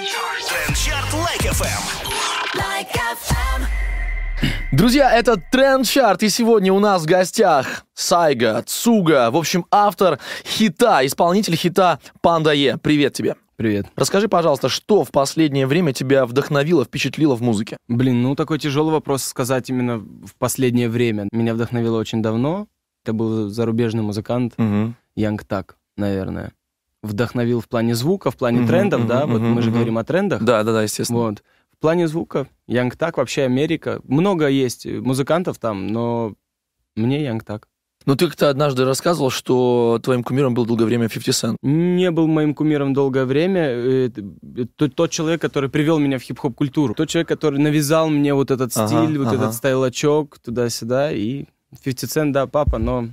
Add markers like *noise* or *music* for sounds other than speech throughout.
Trend Chart Like FM. Like FM. Друзья, это Trend Chart, и сегодня у нас в гостях Сайга, Цуга, в общем, автор хита, исполнитель хита Panda E. Привет тебе. Привет. Расскажи, пожалуйста, что в последнее время тебя вдохновило, впечатлило в музыке? Блин, ну такой тяжелый вопрос сказать именно в последнее время. Меня вдохновило очень давно. Это был зарубежный музыкант Угу. Young Thug, наверное. Вдохновил в плане звука, в плане Мгм, трендов, мгм, да, вот мгм, мы же говорим о трендах. Да, да, да, естественно. Вот. В плане звука Янг Так, вообще Америка. Много есть музыкантов там, но мне Янг Так. Ну, ты как-то однажды рассказывал, что твоим кумиром был долгое время 50 Cent. Не был моим кумиром долгое время. Э, т- Тот человек, который привел меня в хип-хоп культуру. Тот человек, который навязал мне вот этот Ага, стиль, вот ага. этот стайлачок туда-сюда. И 50 Cent, да, папа, но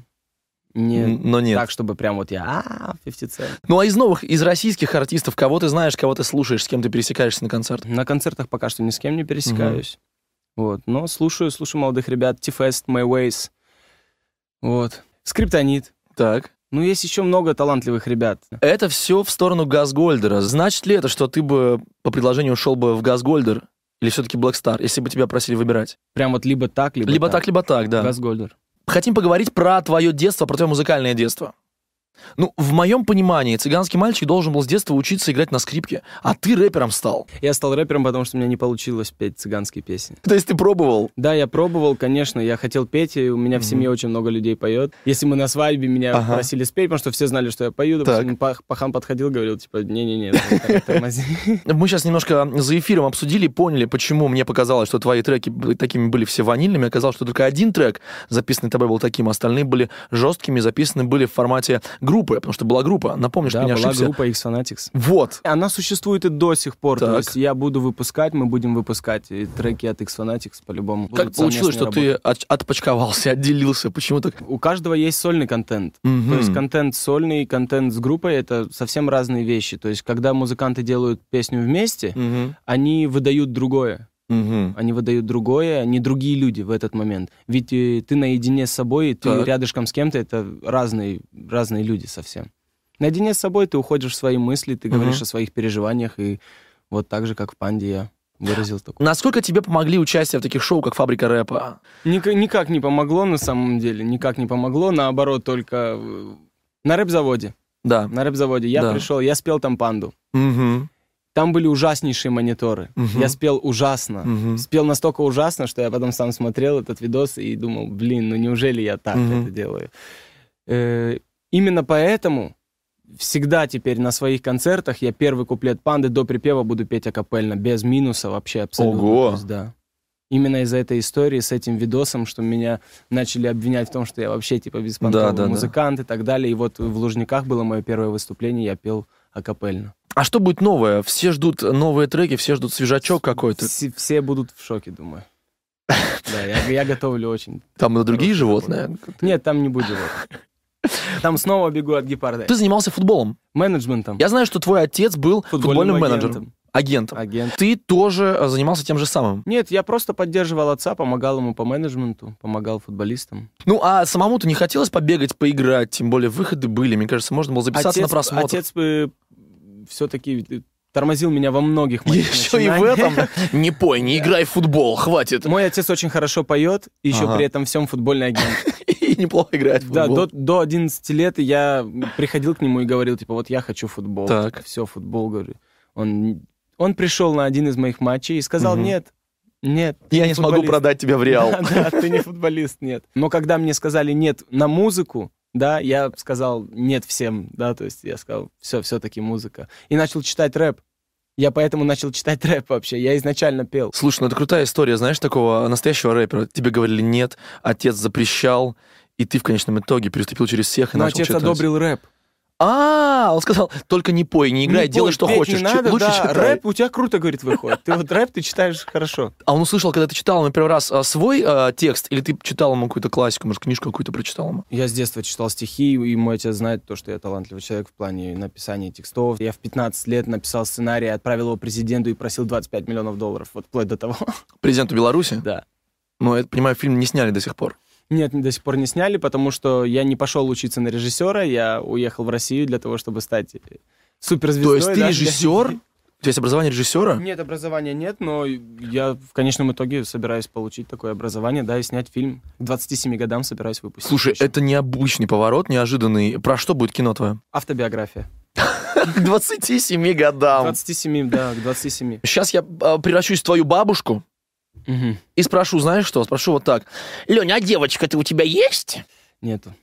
не Но нет. так, чтобы прям вот я, а 50 Cent. Ну, а из новых, из российских артистов, кого ты знаешь, кого ты слушаешь, с кем ты пересекаешься на концертах? На концертах пока что ни с кем не пересекаюсь. Вот, но слушаю, слушаю молодых ребят. T-Fest, My Ways. Вот. Скриптонит. Так. Ну, есть еще много талантливых ребят. Это все в сторону Газгольдера. Значит ли это, что ты бы по предложению ушел бы в Газгольдер или все-таки Black Star, если бы тебя просили выбирать? Прям вот либо так, либо, Либо, так, либо так, да. Газгольдер. Хотим поговорить про твое детство, про твое музыкальное детство. Ну, в моем понимании, цыганский мальчик должен был с детства учиться играть на скрипке, а ты рэпером стал. Я стал рэпером, потому что у меня не получилось петь цыганские песни. То есть ты пробовал? Да, я пробовал, конечно, я хотел петь, и у меня в семье очень много людей поет. Если мы на свадьбе, меня Ага. просили спеть, потому что все знали, что я пою. Допустим, Пах- Пахан подходил, говорил, типа, не-не-не, тормози. *laughs* Мы сейчас немножко за эфиром обсудили и поняли, почему мне показалось, что твои треки такими были все ванильными. Оказалось, что только один трек, записанный тобой, был таким, остальные были жесткими, записаны были в формате группы, потому что была группа. Напомнишь, Да, меня была ошибся. группа X Fanatics. Вот. Она существует и до сих пор. Так. То есть я буду выпускать, мы будем выпускать и треки от X Fanatics по-любому. Как Будут получилось, что совместные ты от- отпочковался, *laughs* отделился? Почему так? работы. У каждого есть сольный контент. Мгм. То есть контент сольный, контент с группой — это совсем разные вещи. То есть когда музыканты делают песню вместе, Мгм. они выдают другое. Мгм. Они выдают другое, они другие люди в этот момент. Ведь э, ты наедине с собой, ты Так. рядышком с кем-то, это разные, разные люди совсем. Наедине с собой ты уходишь в свои мысли, ты Мгм. говоришь о своих переживаниях, и вот так же, как в «Панде» я выразил такое. Насколько тебе помогли участие в таких шоу, как «Фабрика рэпа»? Ник- никак не помогло на самом деле, никак не помогло, наоборот, только э, на рэп-заводе. Да. На рэп-заводе я Да. пришел, я спел там «Панду». Мгм. Там были ужаснейшие мониторы. Мгм. Я спел ужасно. Мгм. Спел настолько ужасно, что я потом сам смотрел этот видос и думал, блин, ну неужели я так Мгм. это делаю? Э, именно поэтому всегда теперь на своих концертах я первый куплет панды до припева буду петь акапельно, без минуса вообще абсолютно. Ого! Есть, да. Именно из-за этой истории с этим видосом, что меня начали обвинять в том, что я вообще типа беспонтовый Да, да, да. музыкант и так далее. И вот в Лужниках было мое первое выступление, я пел акапельно. А что будет новое? Все ждут новые треки, все ждут свежачок какой-то. Все, все будут в шоке, думаю. *laughs* Да, я, я готовлю очень. Там и другие животные. Нет, там не будет. *laughs* Там снова бегу от гепарда. Ты занимался футболом. Менеджментом. Я знаю, что твой отец был футбольным, менеджером. агентом. Агент. Ты тоже э, занимался тем же самым. Нет, я просто поддерживал отца, помогал ему по менеджменту, помогал футболистам. Ну, а самому-то не хотелось побегать, поиграть, тем более выходы были. Мне кажется, можно было записаться на просмотр. отец бы все-таки тормозил меня во многих моих Еще и в этом. *laughs* Не пой, не играй в футбол, хватит. Мой отец очень хорошо поет, и еще Ага. при этом всем футбольный агент. *laughs* И неплохо играет в Да, футбол. до, до 11 лет я приходил к нему и говорил, типа, вот я хочу футбол. Так. все, футбол, говорю. Он, он пришел на один из моих матчей и сказал, Мгм. нет, нет. Я не смогу футболист». продать тебя в Реал. *laughs* Да, ты не футболист, нет. Но когда мне сказали нет на музыку, да, я сказал нет всем, да, то есть я сказал, все, все-таки музыка. И начал читать рэп. Я поэтому начал читать *laughs* рэп вообще. Я изначально пел. Слушай, ну это крутая история, знаешь, такого настоящего рэпера. Тебе говорили нет, отец запрещал, и ты в конечном итоге переступил через всех и Но начал отец читать. одобрил рэп. А, он сказал, только не пой, не играй, Не делай, пой, что хочешь. Не надо, лучше да, читай. рэп у тебя круто, говорит, выходит. Ты вот рэп ты читаешь хорошо. А он услышал, когда ты читал ему первый раз а, свой а, текст, или ты читал ему какую-то классику, может, книжку какую-то прочитал ему? Я с детства читал стихи, и мой отец знает то, что я талантливый человек в плане написания текстов. Я в 15 лет написал сценарий, отправил его президенту и просил 25 миллионов долларов. Вот вплоть до того. Президенту Беларуси? Да. Ну, я понимаю, фильм не сняли до сих пор. Нет, до сих пор не сняли, потому что я не пошел учиться на режиссера, я уехал в Россию для того, чтобы стать э, суперзвездой. То есть ты да. режиссер? *laughs* У тебя есть образование режиссера? Нет, образования нет, но я в конечном итоге собираюсь получить такое образование, да, и снять фильм. К 27 годам собираюсь выпустить. Слушай, еще. это необычный поворот, неожиданный. Про что будет кино твое? Автобиография. *laughs* К 27 К годам. 27, да, к 27. Сейчас я а, превращусь в твою бабушку Мгм. и спрошу, знаешь что? Спрошу вот так. Леня, а девочка-то у тебя есть? Нету.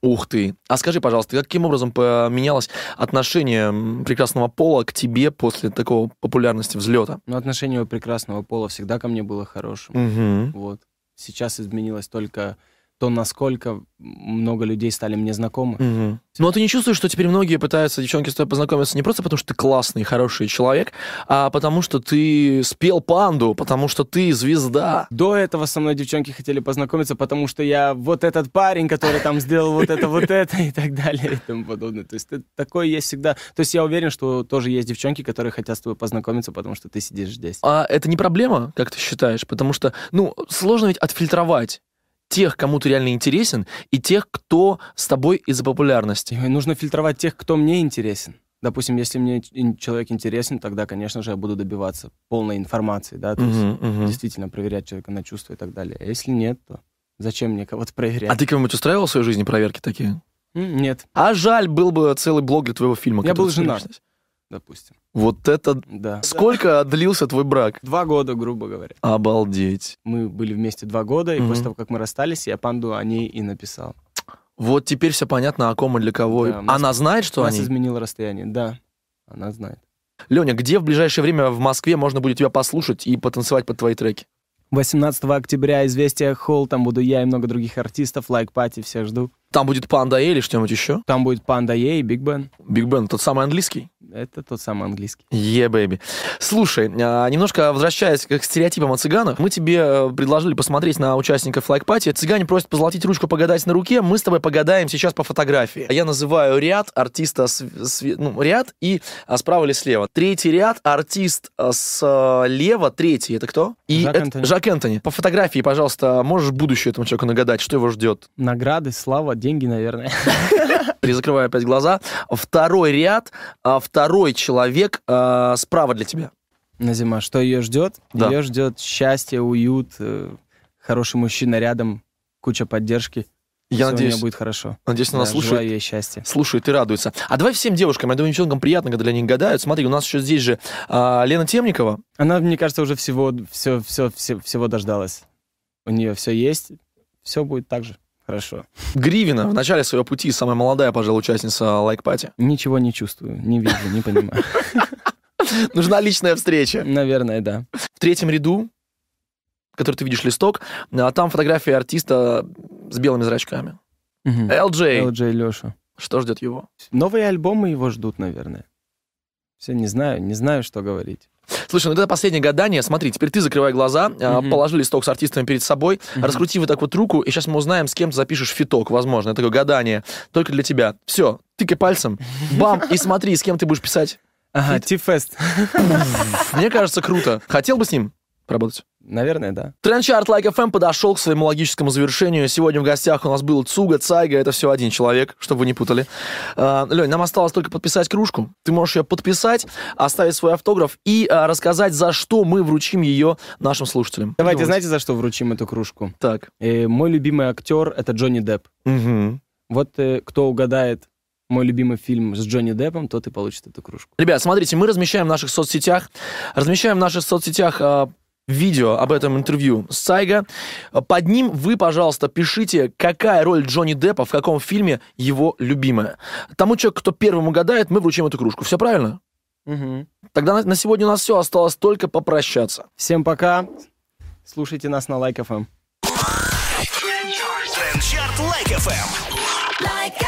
Ух ты. А скажи, пожалуйста, каким образом поменялось отношение прекрасного пола к тебе после такого популярности взлета? Но отношение прекрасного пола всегда ко мне было хорошим. Угу. Вот. Сейчас изменилось только то, насколько много людей стали мне знакомы. Угу. Ну, а ты не чувствуешь, что теперь многие пытаются, девчонки, с тобой познакомиться не просто потому, что ты классный, хороший человек, а потому что ты спел панду, потому что ты звезда. До этого со мной девчонки хотели познакомиться, потому что я вот этот парень, который там сделал вот это, вот это и так далее и тому подобное. То есть такое есть всегда. То есть я уверен, что тоже есть девчонки, которые хотят с тобой познакомиться, потому что ты сидишь здесь. А это не проблема, как ты считаешь? Потому что, ну, сложно ведь отфильтровать тех, кому ты реально интересен, и тех, кто с тобой из-за популярности. И нужно фильтровать тех, кто мне интересен. Допустим, если мне человек интересен, тогда, конечно же, я буду добиваться полной информации, да, то есть Мгм, мгм. действительно проверять человека на чувства и так далее. А если нет, то зачем мне кого-то проверять? А ты кого-нибудь устраивал в своей жизни проверки такие? Нет, А жаль, был бы целый блог для твоего фильма. Я был женат. допустим. Вот это... Да. Сколько длился твой брак? Два года, грубо говоря. Обалдеть. Мы были вместе два года, и Мгм. после того, как мы расстались, я панду о ней и написал. Вот теперь все понятно, о ком и для кого. Да, нас- Она знает, что Нас они? изменило расстояние. Да, она знает. Леня, где в ближайшее время в Москве можно будет тебя послушать и потанцевать под твои треки? 18 октября «Известия Холл», там буду я и много других артистов, Like Party, всех жду. Там будет Панда или что-нибудь еще? Там будет Панда Е и Биг Бен. Биг Бен, тот самый английский? Это тот самый английский. Yeah, baby. Слушай, а, немножко возвращаясь к стереотипам о цыганах, мы тебе э, предложили посмотреть на участников Like Party. Цыгане просят позолотить ручку, погадать на руке. Мы с тобой погадаем сейчас по фотографии. Я называю ряд артиста, с- с- ну, ряд и а, справа или слева. Третий ряд, артист а, слева, третий, это кто? И Жак это- Энтони. Жак Энтони. По фотографии, пожалуйста, можешь будущее этому человеку нагадать, что его ждет? Награды, слава, деньги, наверное. *laughs* Перезакрываю опять глаза. Второй ряд, а, второй человек а, справа для тебя. Назима, что ее ждет? Да. Ее ждет счастье, уют, э, хороший мужчина рядом, куча поддержки. Я Всё у надеюсь, нее будет хорошо. надеюсь, она Да, слушает. Ей счастья. слушает и радуется. А давай всем девушкам, я думаю, девчонкам приятно, когда для них гадают. Смотри, у нас еще здесь же а, Лена Темникова. Она, мне кажется, уже всего, все, все, все, всего дождалась. У нее все есть, все будет так же. Хорошо. Гривина в начале своего пути, самая молодая, пожалуй, участница лайк-пати. Ничего не чувствую, не вижу, не понимаю. *laughs* Нужна личная встреча. Наверное, да. В третьем ряду, который ты видишь листок, а там фотография артиста с белыми зрачками. LJ. LJ Леша. Что ждет его? Новые альбомы его ждут, наверное. Все, не знаю, не знаю, что говорить. Слушай, ну это последнее гадание. Смотри, теперь ты закрывай глаза, а, Мгм. положи листок с артистами перед собой, Мгм. раскрути вот так вот руку, и сейчас мы узнаем, с кем ты запишешь фиток, возможно. Это такое гадание только для тебя. Все, тыкай пальцем, бам, и смотри, с кем ты будешь писать. Ага. Ти-фест. Мне кажется, круто. Хотел бы с ним поработать? Наверное, да. Трендчарт Like FM подошел к своему логическому завершению. Сегодня в гостях у нас был Цуга, Цайга, это все один человек, чтобы вы не путали. А, Лень, нам осталось только подписать кружку. Ты можешь ее подписать, оставить свой автограф и а, рассказать, за что мы вручим ее нашим слушателям. Давайте, Думаете? знаете, за что вручим эту кружку? Так. Э, мой любимый актер — это Джонни Депп. Мгм. Вот э, кто угадает мой любимый фильм с Джонни Деппом, тот и получит эту кружку. Ребят, смотрите, мы размещаем в наших соцсетях, размещаем в наших соцсетях а, видео об этом интервью с Сайга. Под ним вы, пожалуйста, пишите, какая роль Джонни Деппа в каком фильме его любимая. Тому человеку, кто первым угадает, мы вручим эту кружку. Все правильно? Тогда на, на сегодня у нас все, осталось только попрощаться. Всем пока. Слушайте нас на Like FM. Like FM.